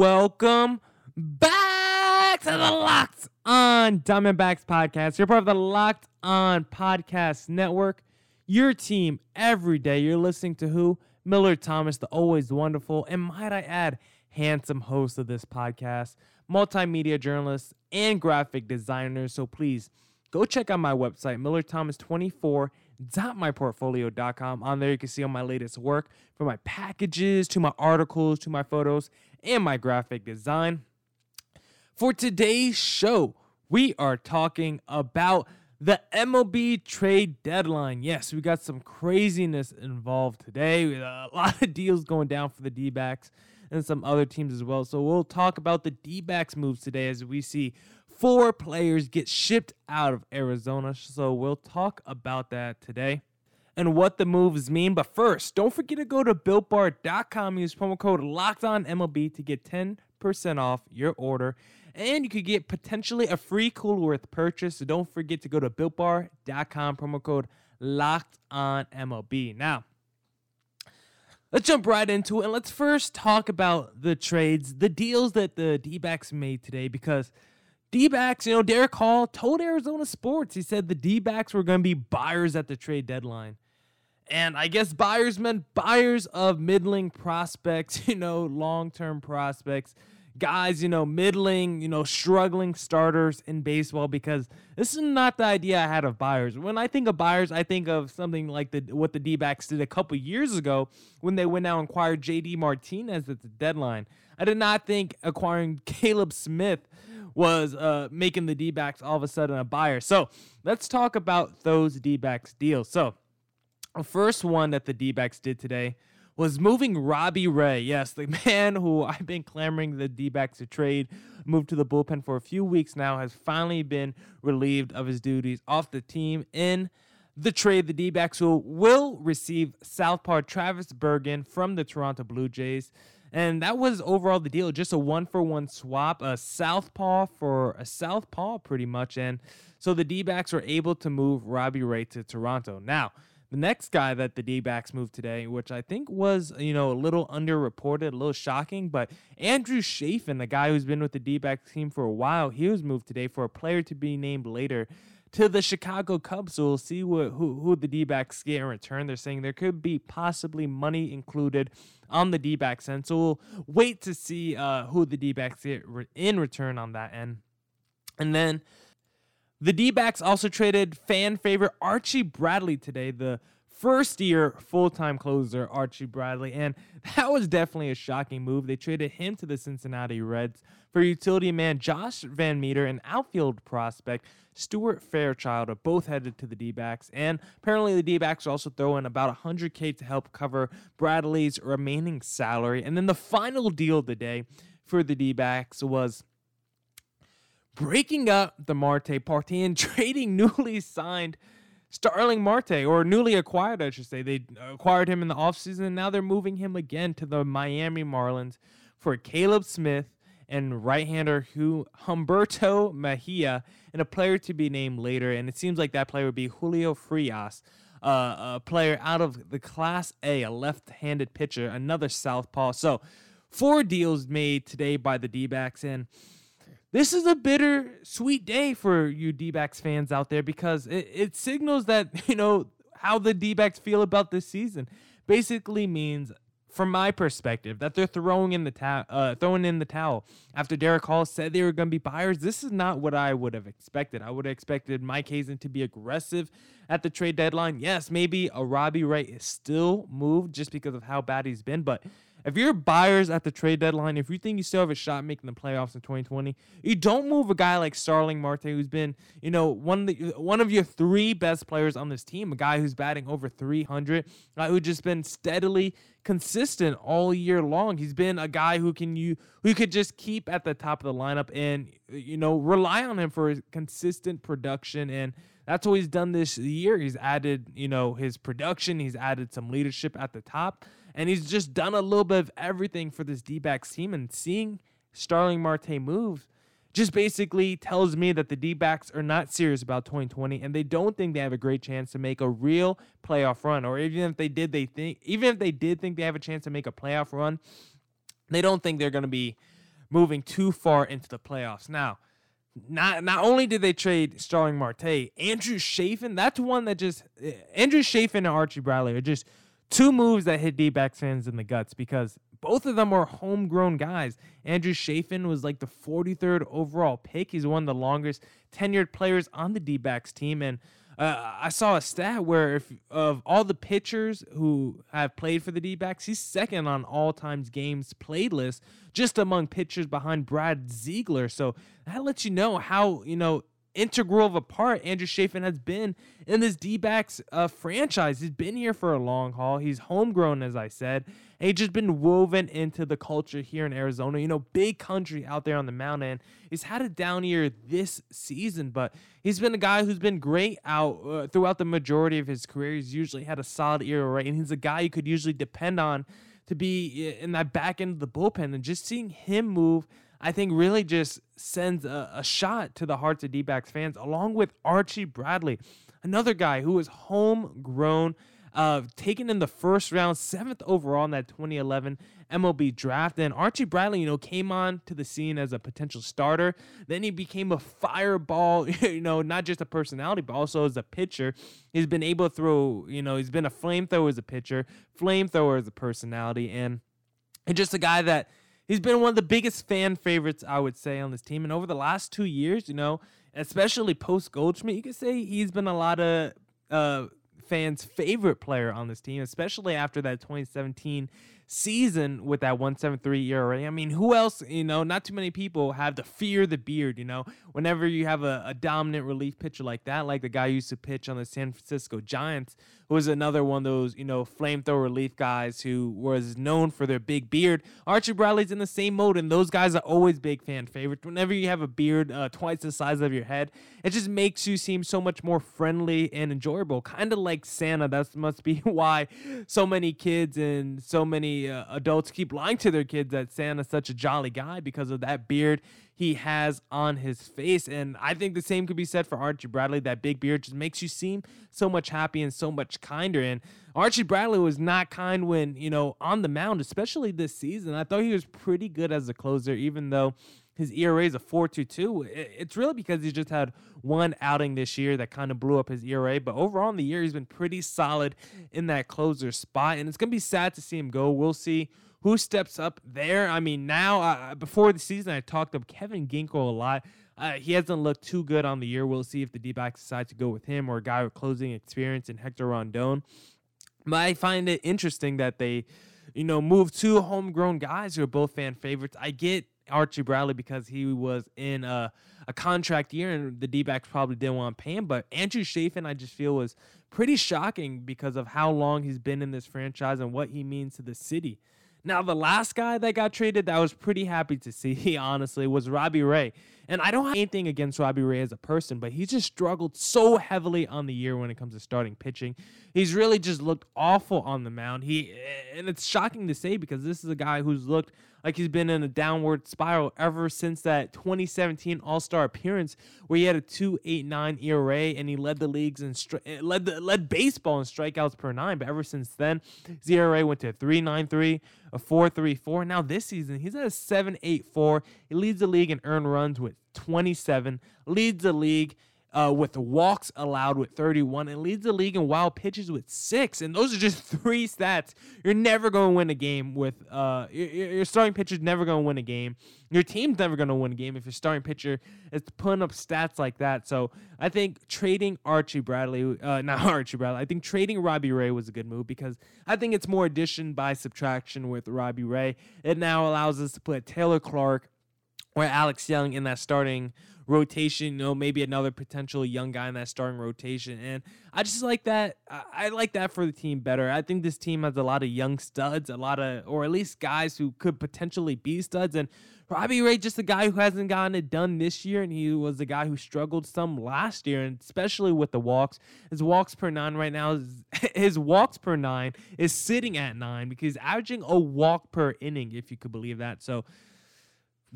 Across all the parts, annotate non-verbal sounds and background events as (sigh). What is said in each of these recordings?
Welcome back to the Locked On Diamondbacks podcast. You're part of the Locked On Podcast Network. Your team every day. You're listening to who? Miller Thomas, the always wonderful, and might I add, handsome host of this podcast, multimedia journalist, and graphic designer. So please go check out my website, millerthomas24.myportfolio.com. On there, you can see all my latest work from my packages to my articles to my photos and my graphic design. For today's show, we are talking about the MLB trade deadline. Yes, we got some craziness involved today. With a lot of deals going down for the D backs and some other teams as well. So we'll talk about the D backs moves today as we see four players get shipped out of Arizona. So we'll talk about that today and what the moves mean. But first, don't forget to go to builtbar.com, use promo code LOCKEDONMLB to get 10% off your order. And you could get potentially a free Cool Worth purchase. So don't forget to go to builtbar.com, promo code LOCKEDONMLB. Now, let's jump right into it. And let's first talk about the trades, the deals that the D backs made today, because D backs, you know, Derrick Hall told Arizona Sports, he said the D backs were going to be buyers at the trade deadline. And I guess buyers meant buyers of middling prospects, (laughs) you know, long term prospects, guys, you know, middling, you know, struggling starters in baseball because this is not the idea I had of buyers. When I think of buyers, I think of something like the what the D backs did a couple years ago when they went out and acquired JD Martinez at the deadline. I did not think acquiring Caleb Smith was uh, making the D backs all of a sudden a buyer. So let's talk about those D backs deals. So, the first one that the D backs did today was moving Robbie Ray. Yes, the (laughs) man who I've been clamoring the D backs to trade, moved to the bullpen for a few weeks now, has finally been relieved of his duties off the team in the trade. The D backs will, will receive Southpaw Travis Bergen from the Toronto Blue Jays. And that was overall the deal, just a one for one swap, a southpaw for a southpaw, pretty much. And so the D backs were able to move Robbie Ray to Toronto. Now, the next guy that the D backs moved today, which I think was, you know, a little underreported, a little shocking, but Andrew Chafin, the guy who's been with the D backs team for a while, he was moved today for a player to be named later to the Chicago Cubs. So we'll see what who, who the D backs get in return. They're saying there could be possibly money included on the D backs end. So we'll wait to see uh, who the D backs get re- in return on that end. And then the D backs also traded fan favorite Archie Bradley today, the first year full time closer, Archie Bradley. And (laughs) that was definitely a shocking move. They traded him to the Cincinnati Reds for utility man Josh VanMeter and outfield prospect Stuart Fairchild are both headed to the D backs. And apparently, the D backs are also throwing about 100K to help cover Bradley's remaining salary. And then the final deal of the day for the D backs was breaking up the Marte party and (laughs) trading newly signed Starling Marte, or newly acquired, I should say. They acquired him in the offseason, and now they're moving him again to the Miami Marlins for Caleb Smith and right-hander Humberto Mejia, and a player to be named later. And it seems like that player would be Julio Frias, uh, a player out of the Class A, a left-handed pitcher, another southpaw. So four deals made today by the D-backs, and this is a bitter sweet day for you D-backs fans out there because it, it signals that (laughs) you know how the D-backs feel about this season. Basically means from my perspective, that they're throwing in the towel, uh, throwing in the towel after Derrick Hall said they were going to be buyers. This is not what I would have expected. I would have expected Mike Hazen to be aggressive at the trade deadline. Yes, maybe a Robbie Ray is still moved just because of how bad he's been, but if you're buyers at the trade deadline, if you think you still have a shot making the playoffs in 2020, you don't move a guy like Starling Marte, who's been, you know, one of the one of your three best players on this team, a guy who's batting over 300, uh, who's just been steadily consistent all year long. He's been a guy who can you who could just keep at the top of the lineup and you know rely on him for consistent production and that's what he's done this year. He's added, you know, his production, he's added some leadership at the top and he's just done a little bit of everything for this D-backs team. And seeing Starling Marte move just basically tells me that the D-backs are not serious about 2020 and they don't think they have a great chance to make a real playoff run. Or even if they did, they think even if they did think they have a chance to make a playoff run, they don't think they're going to be moving too far into the playoffs. Now, not not only did they trade Starling Marte, Andrew Chafin, that's one that just eh, Andrew Chafin and Archie Bradley are just two moves that hit D-backs fans in the guts because both of them are homegrown guys. Andrew Chafin was like the 43rd overall pick. He's one of the longest tenured players on the D-backs team and uh, I saw a stat where if of all the pitchers who have played for the D-backs, he's second on all times games played list, just among pitchers behind Brad Ziegler. So that lets you know how you know integral of a part Andrew Chafin has been in this D-backs uh, franchise. He's been here for a long haul. He's homegrown, as I said. And he's just been woven into the culture here in Arizona. You know, big country out there on the mountain. He's had a down year this season, but he's been a guy who's been great out uh, throughout the majority of his career. He's usually had a solid ERA, right? And he's a guy you could usually depend on to be in that back end of the bullpen. And just seeing him move – I think really just sends a, a shot to the hearts of D backs fans, along with Archie Bradley, another guy who was homegrown, uh, taken in the first round, seventh overall in that 2011 MLB draft. And Archie Bradley, you know, came on to the scene as a potential starter. Then he became a fireball, (laughs) you know, not just a personality, but also as a pitcher. He's been able to throw, you know, he's been a flamethrower as a pitcher, flamethrower as a personality, and, and just a guy that he's been one of the biggest fan favorites, I would say, on this team. And over the last two years, you know, especially post Goldschmidt, you could say he's been a lot of uh, fans' favorite player on this team, especially after that 2017 season with that 173 ERA. I mean, who else, you know, not too many people have the fear the beard, you know, whenever you have a, a dominant relief pitcher like that, like the guy used to pitch on the San Francisco Giants, who was another one of those, you know, flamethrower relief guys who was known for their big beard. Archie Bradley's in the same mode, and those guys are always big fan favorites. Whenever you have a beard uh, twice the size of your head, it just makes you seem so much more friendly and enjoyable, kind of like Santa. That must be (laughs) why so many kids and so many uh, adults keep lying to their kids that Santa's such a jolly guy because of that beard he has on his face. And I think the same could be said for Archie Bradley. That big beard just makes you seem so much happy and so much kinder. And Archie Bradley was not kind when, you know, on the mound, especially this season. I thought he was pretty good as a closer, even though his ERA is a 4.22. It's really because he just had one outing this year that kind of blew up his ERA. But overall in the year, he's been pretty solid in that closer spot. And it's going to be sad to see him go. We'll see who steps up there. I mean, now uh, before the season, I talked up Kevin Ginkel a lot. Uh, he hasn't looked too good on the year. We'll see if the D backs decide to go with him or a guy with closing experience in Hector Rondon. But I find it interesting that they, you know, move two homegrown guys who are both fan favorites. I get Archie Bradley because he was in a, a contract year and the D backs probably didn't want to pay him. But Andrew Chafin, I just feel, was pretty shocking because of how long he's been in this franchise and what he means to the city. Now, the last guy that got traded that I was pretty happy to see, (laughs) honestly, was Robbie Ray. And I don't have anything against Robbie Ray as a person, but he just struggled so heavily on the year when it comes to starting pitching. He's really just looked awful on the mound. He and it's shocking to say because this is a guy who's looked like he's been in a downward spiral ever since that 2017 All-Star appearance where he had a 2.89 ERA and he led the leagues and stri- eh, led the, led baseball in strikeouts per nine. But ever since then, his ERA went to 3.93, a 4.34. Now this season, he's at a 7.84. He leads the league in earned runs with 27, leads the league uh, with walks allowed with 31 and leads the league in wild pitches with six. And those are just (laughs) three stats. You're never going to win a game with uh, your, your starting pitcher's never going to win a game. Your team's never going to win a game if your starting pitcher is putting up stats like that. So I think trading Archie Bradley, uh, (laughs) not Archie Bradley, I think trading Robbie Ray was a good move because I think it's more addition by subtraction with Robbie Ray. It now allows us to put Taylor Clarke or Alex Young in that starting rotation, you know, maybe another potential young guy in that starting rotation. And I just like that. I, like that for the team better. I think this team has a lot of young studs, a lot of, or at least guys who could potentially be studs. And Robbie Ray, just a guy who hasn't gotten it done this year, and he was the guy who struggled some last year, and especially with the walks. His walks per nine right now, is, (laughs) his walks per nine is sitting at nine because he's averaging a walk per inning, if you could believe that. So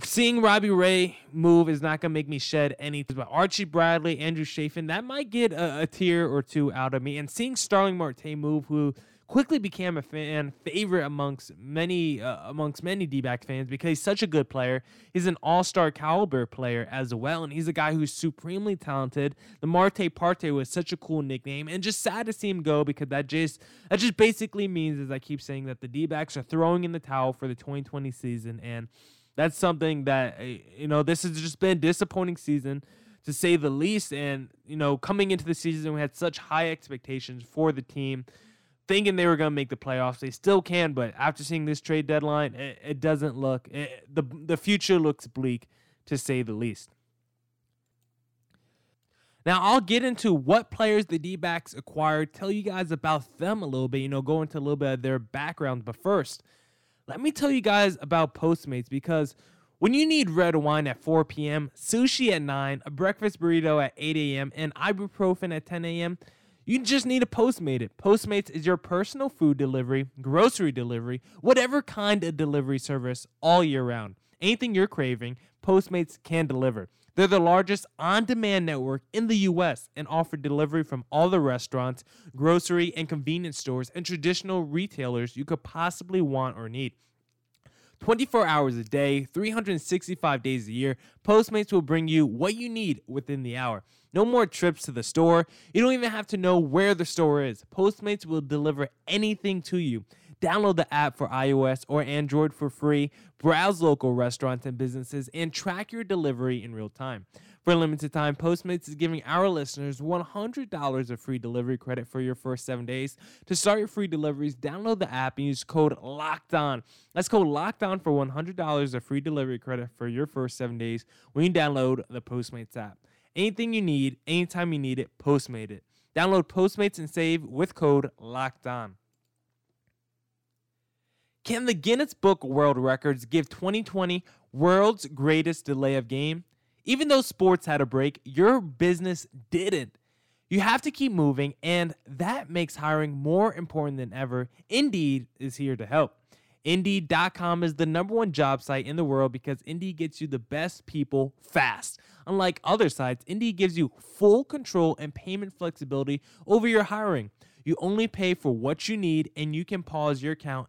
seeing Robbie Ray move is not gonna make me shed any. But Archie Bradley, Andrew Chafin, that might get a, a tear or two out of me. And seeing Starling Marte move, who quickly became a fan favorite amongst many uh, amongst many D-back fans because he's such a good player. He's an all-star caliber player as well, and he's a guy who's supremely talented. The Marte Parte was such a cool nickname, and just sad to see him go because that just that just basically means, as I keep saying, that the D-backs are throwing in the towel for the 2020 season, and that's something that eh, you know this has just been disappointing season to say the least. And you know, coming into the season, we had such high expectations for the team thinking they were going to make the playoffs. They still can, but after seeing this trade deadline, it, it doesn't look it, the the future looks bleak to say the least. Now, I'll get into what players the D backs acquired, tell you guys about them a little bit, you know, go into a little bit of their background. But first, let me tell you guys about Postmates because when you need red wine at 4 p.m., sushi at 9, a breakfast burrito at 8 a.m., and ibuprofen at 10 a.m., you just need a Postmate it. Postmates is your personal food delivery, grocery delivery, whatever kind of delivery service all year round. Anything you're craving, Postmates can deliver. They're the largest on demand network in the US and offer delivery from all the restaurants, grocery, and convenience stores and traditional retailers you could possibly want or need. 24 hours a day, 365 days a year, Postmates will bring you what you need within the hour. No more trips to the store. You don't even have to know where the store is. Postmates will deliver anything to you. Download the app for iOS or Android for free, browse local restaurants and businesses, and track your delivery in real time. For a limited time, Postmates is giving our listeners $100 of free delivery credit for your first seven days. To start your free deliveries, download the app and use code LOCKED ON. That's code LOCKED ON for $100 of free delivery credit for your first seven days when you download the Postmates app. Anything you need, anytime you need it, Postmate it. Download Postmates and save with code LOCKED ON. Can the Guinness Book World Records give 2020 world's greatest delay of game? Even though sports had a break, your business didn't. You have to keep moving, and that makes hiring more important than ever. Indeed is here to help. Indeed.com is the number one job site in the world because Indeed gets you the best people fast. Unlike other sites, Indeed gives you full control and payment flexibility over your hiring. You only pay for what you need and you can pause your account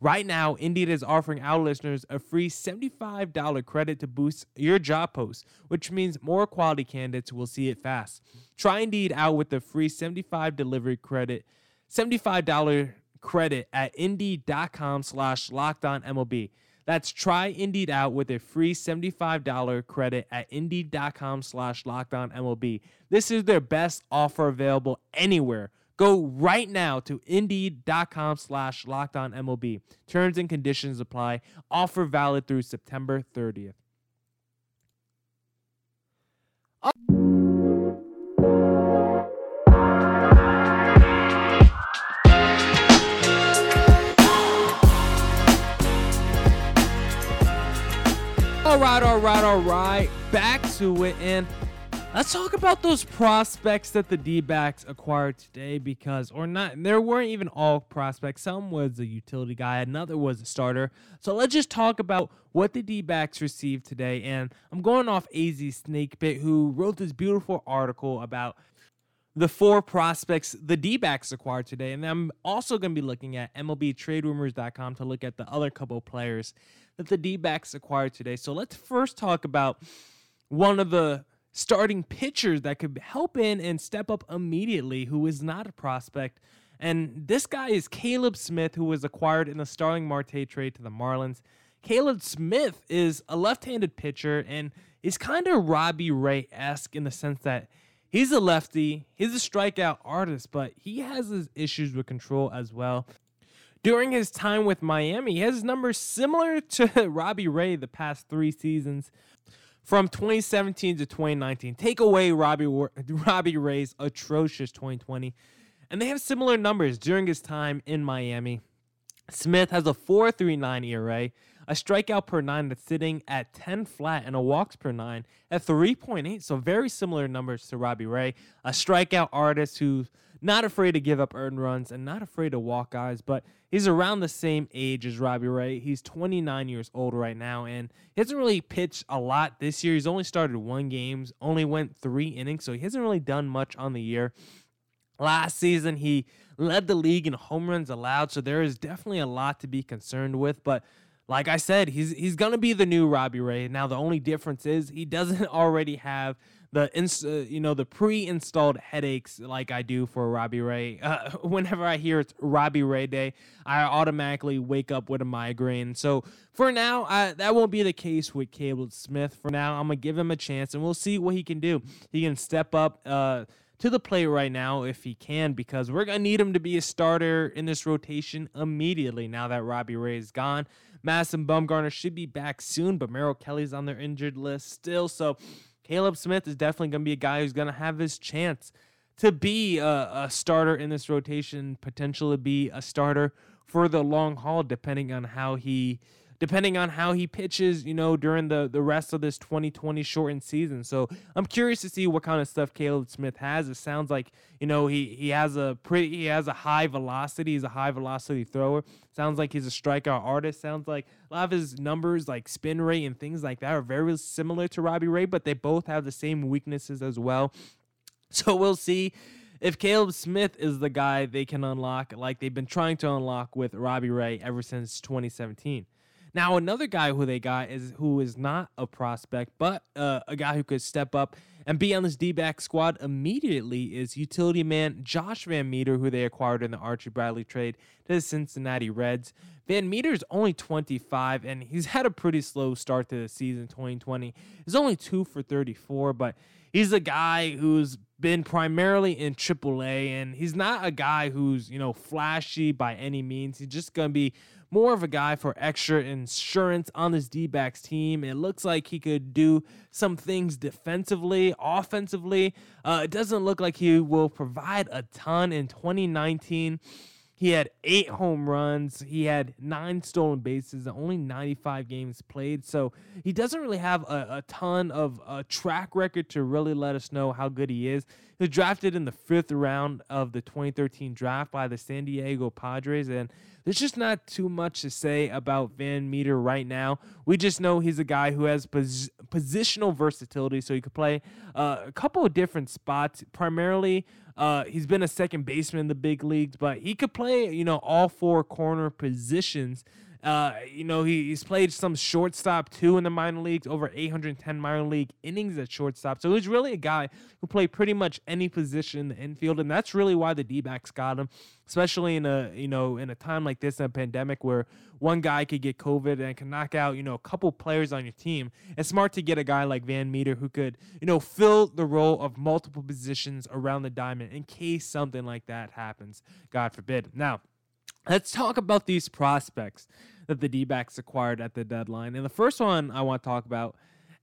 Right now, Indeed is offering our listeners a free $75 credit to boost your job post, which means more quality candidates will see it fast. Try Indeed out with the free 75 delivery credit, $75 credit at indeed.com slash MLB. That's try Indeed out with a free $75 credit at indeed.com slash MLB. This is their best offer available anywhere. Go right now to indeed.com slash locked on MLB. Terms and conditions apply. Offer valid through September 30th. All right, all right, all right. Back to it. And Let's talk about those prospects that the D backs acquired today because, or not, there weren't even all prospects. Some was a utility guy, another was a starter. So let's just talk about what the D backs received today. And I'm going off AZ Snake Pit, who wrote this beautiful article about the four prospects the D backs acquired today. And I'm also going to be looking at MLBTradeRumors.com to look at the other couple players that the D backs acquired today. So let's first talk about one of the starting pitchers that could help in and step up immediately who is not a prospect. And this guy is Caleb Smith, who was acquired in the Starling Marte trade to the Marlins. Caleb Smith is a left handed pitcher and is kind of Robbie Ray esque in the sense that he's a lefty, he's a strikeout artist, but he has his issues with control as well. During his time with Miami, he has numbers similar to (laughs) Robbie Ray the past three seasons, from 2017 to 2019. Take away Robbie (laughs) Robbie Ray's atrocious 2020, and they have similar numbers during his time in Miami. Smith has a 4.39 ERA, a strikeout per nine that's sitting at 10 flat, and a walks per nine at 3.8. So very similar numbers to Robbie Ray, a strikeout artist who's not afraid to give up earned runs and not afraid to walk guys, but he's around the same age as Robbie Ray. He's 29 years old right now, and he hasn't really pitched a lot this year. He's only started one games, only went three innings, so he hasn't really done much on the year. Last season, he led the league in home runs allowed, so there is definitely a lot to be concerned with. But like I said, he's he's gonna be the new Robbie Ray. Now the only difference is he doesn't (laughs) already have the uh, you know the pre-installed headaches like I do for Robbie Ray. (laughs) Uh, whenever I hear it's Robbie Ray Day, I automatically wake up with a migraine. So for now, I, that won't be the case with Caleb Smith. For now, I'm gonna give him a chance, and we'll see what he can do. He can step up. Uh, to the plate right now if he can, because we're going to need him to be a starter in this rotation immediately now that Robbie Ray is gone. Madison Bumgarner should be back soon, but Merrill Kelly's on their injured list still. So Caleb Smith is definitely going to be a guy who's going to have his chance to be a, a starter in this rotation, potentially be a starter for the long haul, depending on how he depending on how he pitches, you know, during the, the rest of this 2020 shortened season. So I'm curious to see what kind of stuff Caleb Smith has. It sounds like, you know, he, he has a pretty he has a high velocity. He's a high velocity thrower. Sounds like he's a strikeout artist. Sounds like a lot of his numbers, like spin rate and things like that, are very similar to Robbie Ray, but they both have the same weaknesses as well. So we'll see if Caleb Smith is the guy they can unlock, like they've been trying to unlock with Robbie Ray ever since 2017. Now, another guy who they got is who is not a prospect, but uh, a guy who could step up and be on this D back squad immediately is utility man Josh VanMeter, who they acquired in the Archie Bradley trade to the Cincinnati Reds. VanMeter is only 25, and he's had a pretty slow start to the season 2020. He's only 2 for 34, but he's a guy who's been primarily in AAA, and he's not a guy who's, you know, flashy by any means. He's just going to be more of a guy for extra insurance on this D backs team. It looks like he could do some things defensively, offensively. Uh, it doesn't look like he will provide a ton in 2019. He had eight home runs. He had nine stolen bases, only 95 games played. So he doesn't really have a, a ton of a track record to really let us know how good he is. He was drafted in the fifth round of the 2013 draft by the San Diego Padres. And there's just not too much to say about VanMeter right now. We just know he's a guy who has pos- positional versatility. So he could play uh, a couple of different spots, primarily uh, he's been a second baseman in the big leagues, but he could play, you know, all four corner positions. Uh, you know, he, he's played some shortstop too in the minor leagues, over 810 minor league innings at shortstop. So he's really a guy who played pretty much any position in the infield, and that's really why the D-backs got him, especially in a you know in a time like this in a pandemic where one guy could get COVID and can knock out you know a couple players on your team. It's smart to get a guy like VanMeter who could you know fill the role of multiple positions around the diamond in case something like that happens. God forbid. Now. Let's talk about these prospects that the D backs acquired at the deadline. And the first one I want to talk about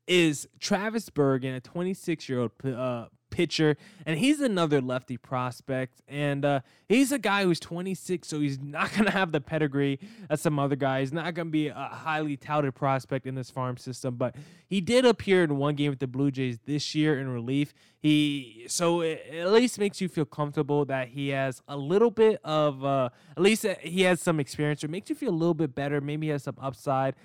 is Travis Bergen, a 26 year old uh, pitcher, and he's another lefty prospect. And uh, he's a guy who's 26, so he's not going to have the pedigree as some other guys. Not going to be a highly touted prospect in this farm system, but he did appear in one game with the Blue Jays this year in relief. He so it at least makes you feel comfortable that he has a little bit of uh, at least he has some experience. It makes you feel a little bit better. Maybe he has some upside.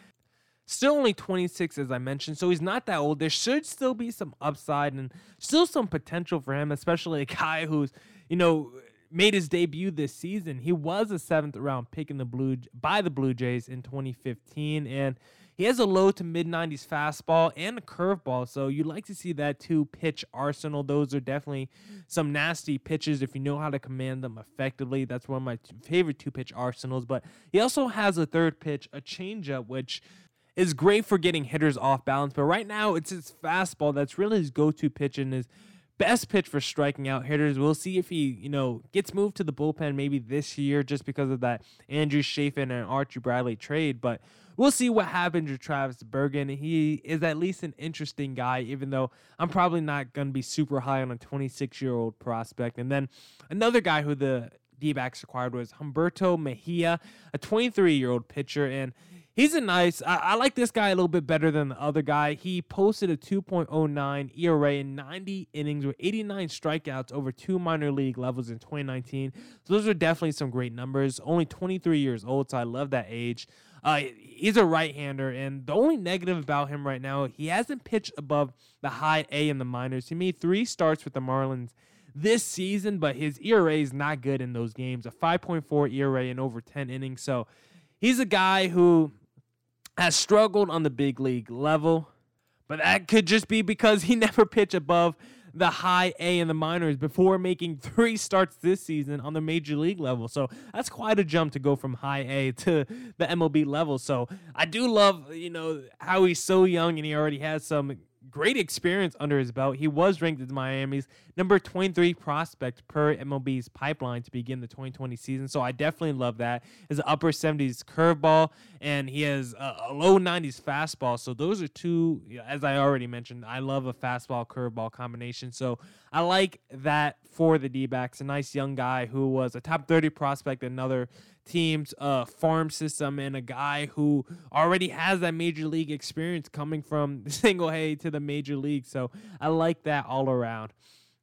Still only 26, as I mentioned, so he's not that old. There should still be some upside and still some potential for him, especially a guy who's, you know, made his debut this season. He was a seventh round pick in the blue by the Blue Jays in 2015, and he has a low to mid 90s fastball and a curveball. So you'd like to see that two pitch arsenal. Those are definitely some nasty pitches if you know how to command them effectively. That's one of my favorite two pitch arsenals. But he also has a third pitch, a changeup, which is great for getting hitters off balance, but right now it's his fastball that's really his go-to pitch and his best pitch for striking out hitters. We'll see if he, you know, gets moved to the bullpen maybe this year just because of that Andrew Chafin and Archie Bradley trade. But we'll see what happens with Travis Bergen. He is at least an interesting guy, even though I'm probably not going to be super high on a 26 year old prospect. And then another guy who the D backs acquired was Humberto Mejia, a 23 year old pitcher. And he's a nice. I, I, like this guy a little bit better than the other guy. He posted a 2.09 ERA in 90 innings with 89 strikeouts over two minor league levels in 2019. So those are definitely some great numbers. Only 23 years old, so I love that age. Uh, he's a right-hander, and the only negative about him right now, he hasn't pitched above the high A in the minors. He made three starts with the Marlins this season, but his ERA is not good in those games. A 5.4 ERA in over 10 innings. So he's a guy who has struggled on the big league level, but that could just be because he (laughs) never pitched above the high A in the minors before making three starts this season on the major league level. So that's quite a jump to go from high A to the MLB level. So I do love, you know, how he's so young and he already has some great experience under his belt. He was ranked as Miami's number 23 prospect per MLB's pipeline to begin the 2020 season. So I definitely love that. His upper 70s curveball and he has a, low 90s fastball. So those are two, as I already mentioned, I love a fastball curveball combination. So I like that for the D backs. A nice young guy who was a top 30 prospect, another team's uh, farm system and a guy who already has that major league experience coming from (laughs) single A to the major league. So I like that all around.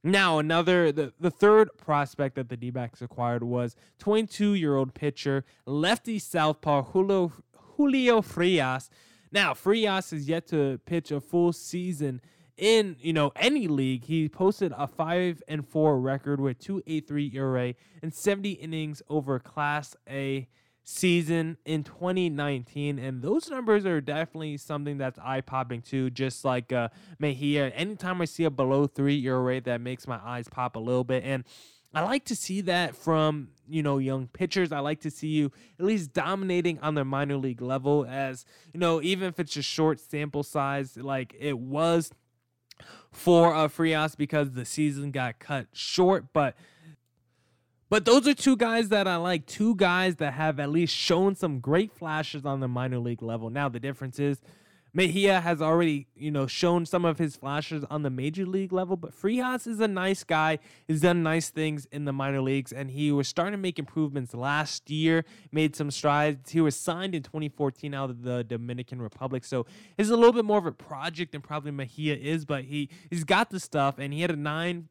Now, another the, the third prospect that the D backs acquired was 22 year old pitcher, lefty southpaw Julio, Julio Frias. Now, Frias is yet to pitch a full season in you know any league. He posted a five and four record with two eight three ERA and 70 innings over Class A season in 2019 and those numbers are definitely something that's eye-popping too just like uh Mejia anytime I see a below 3 ERA that makes my eyes pop a little bit and I like to see that from you know young pitchers. I like to see you at least dominating on the minor league level, as you know, even if it's a short sample size, like it was for uh, Frias because the season got cut short. But but those are two guys that I like. Two guys that have at least shown some great flashes on the minor league level. Now the difference is Mejia has already, you know, shown some of his flashes on the major league level, but Frias is a nice guy. He's done nice things in the minor leagues, and he was starting to make improvements last year, made some strides. He was signed in 2014 out of the Dominican Republic, so it's a little bit more of a project than probably Mejia is, but he, he's got the stuff, and he had a 9.43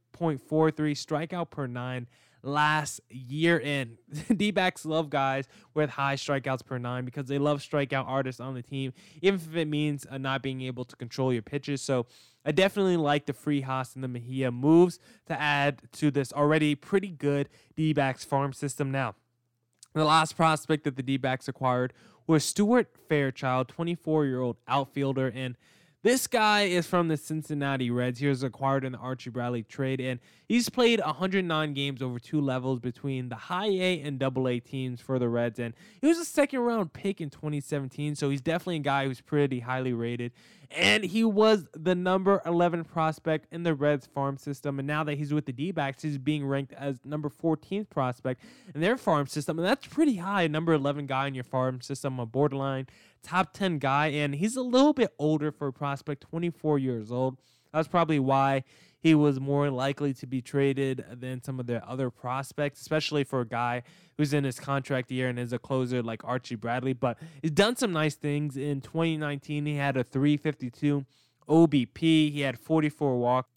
strikeout per nine last year in. (laughs) D backs love guys with high strikeouts per nine because they love strikeout artists on the team, even if it means uh, not being able to control your pitches. So I definitely like the free Frias and the Mejia moves to add to this already pretty good D backs farm system now. The last prospect that the D backs acquired was Stuart Fairchild, 24 year old outfielder. And this guy is from the Cincinnati Reds. He was acquired in the Archie Bradley trade, and he's played 109 games over two levels between the high A and double A teams for the Reds. And he was a second round pick in 2017, so he's definitely a guy who's pretty highly rated and he was the number 11 prospect in the Reds farm system. And now that he's with the D backs, he's being ranked as number 14th prospect in their farm system. And that's pretty high, number 11 guy in your farm system, a borderline top 10 guy. And he's a little bit older for a prospect, 24 years old. That's probably why he was more likely to be traded than some of the other prospects, especially for a guy who's in his contract year and is a closer like Archie Bradley. But he's done some nice things. In 2019, he had a 352 OBP, he had 44 walks.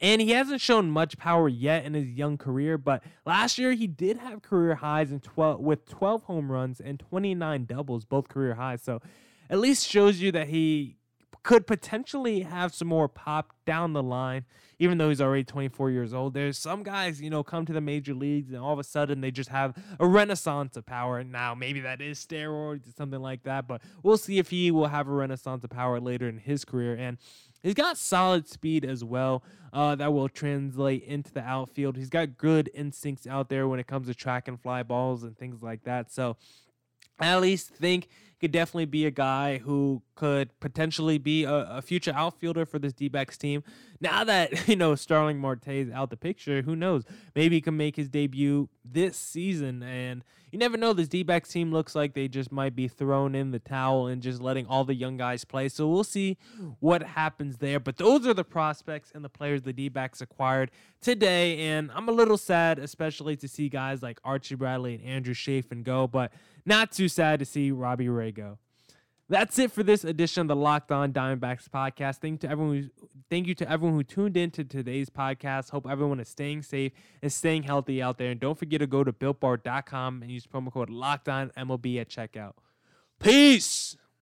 And he hasn't shown much power yet in his young career, but last year he did have career highs in 12 with 12 home runs and 29 doubles, both career highs. So at least shows you that he could potentially have some more pop down the line, even though he's already 24 years old. There's some guys, you know, come to the major leagues and all of a sudden they just have a renaissance of power. Now, maybe that is steroids or something like that, but we'll see if he will have a renaissance of power later in his career. And he's got solid speed as well uh, that will translate into the outfield. He's got good instincts out there when it comes to track and fly balls and things like that. So, I at least think could definitely be a guy who could potentially be a, a future outfielder for this D backs team. Now that, (laughs) you know, Starling Marte is out the picture, who knows? Maybe he can make his debut this season. And you never know. This D backs team looks like they just might be thrown in the towel and just letting all the young guys play. So we'll see what happens there. But those are the prospects and the players the D backs acquired today. And I'm a little sad, especially to see guys like Archie Bradley and Andrew Chafin go, but not too sad to see Robbie Ray go. That's it for this edition of the Locked On Diamondbacks podcast. Thank you to everyone. Who, thank you to everyone who tuned in to today's podcast. Hope everyone is staying safe and staying healthy out there. And don't forget to go to builtbar.com and use promo code Locked On MLB at checkout. Peace.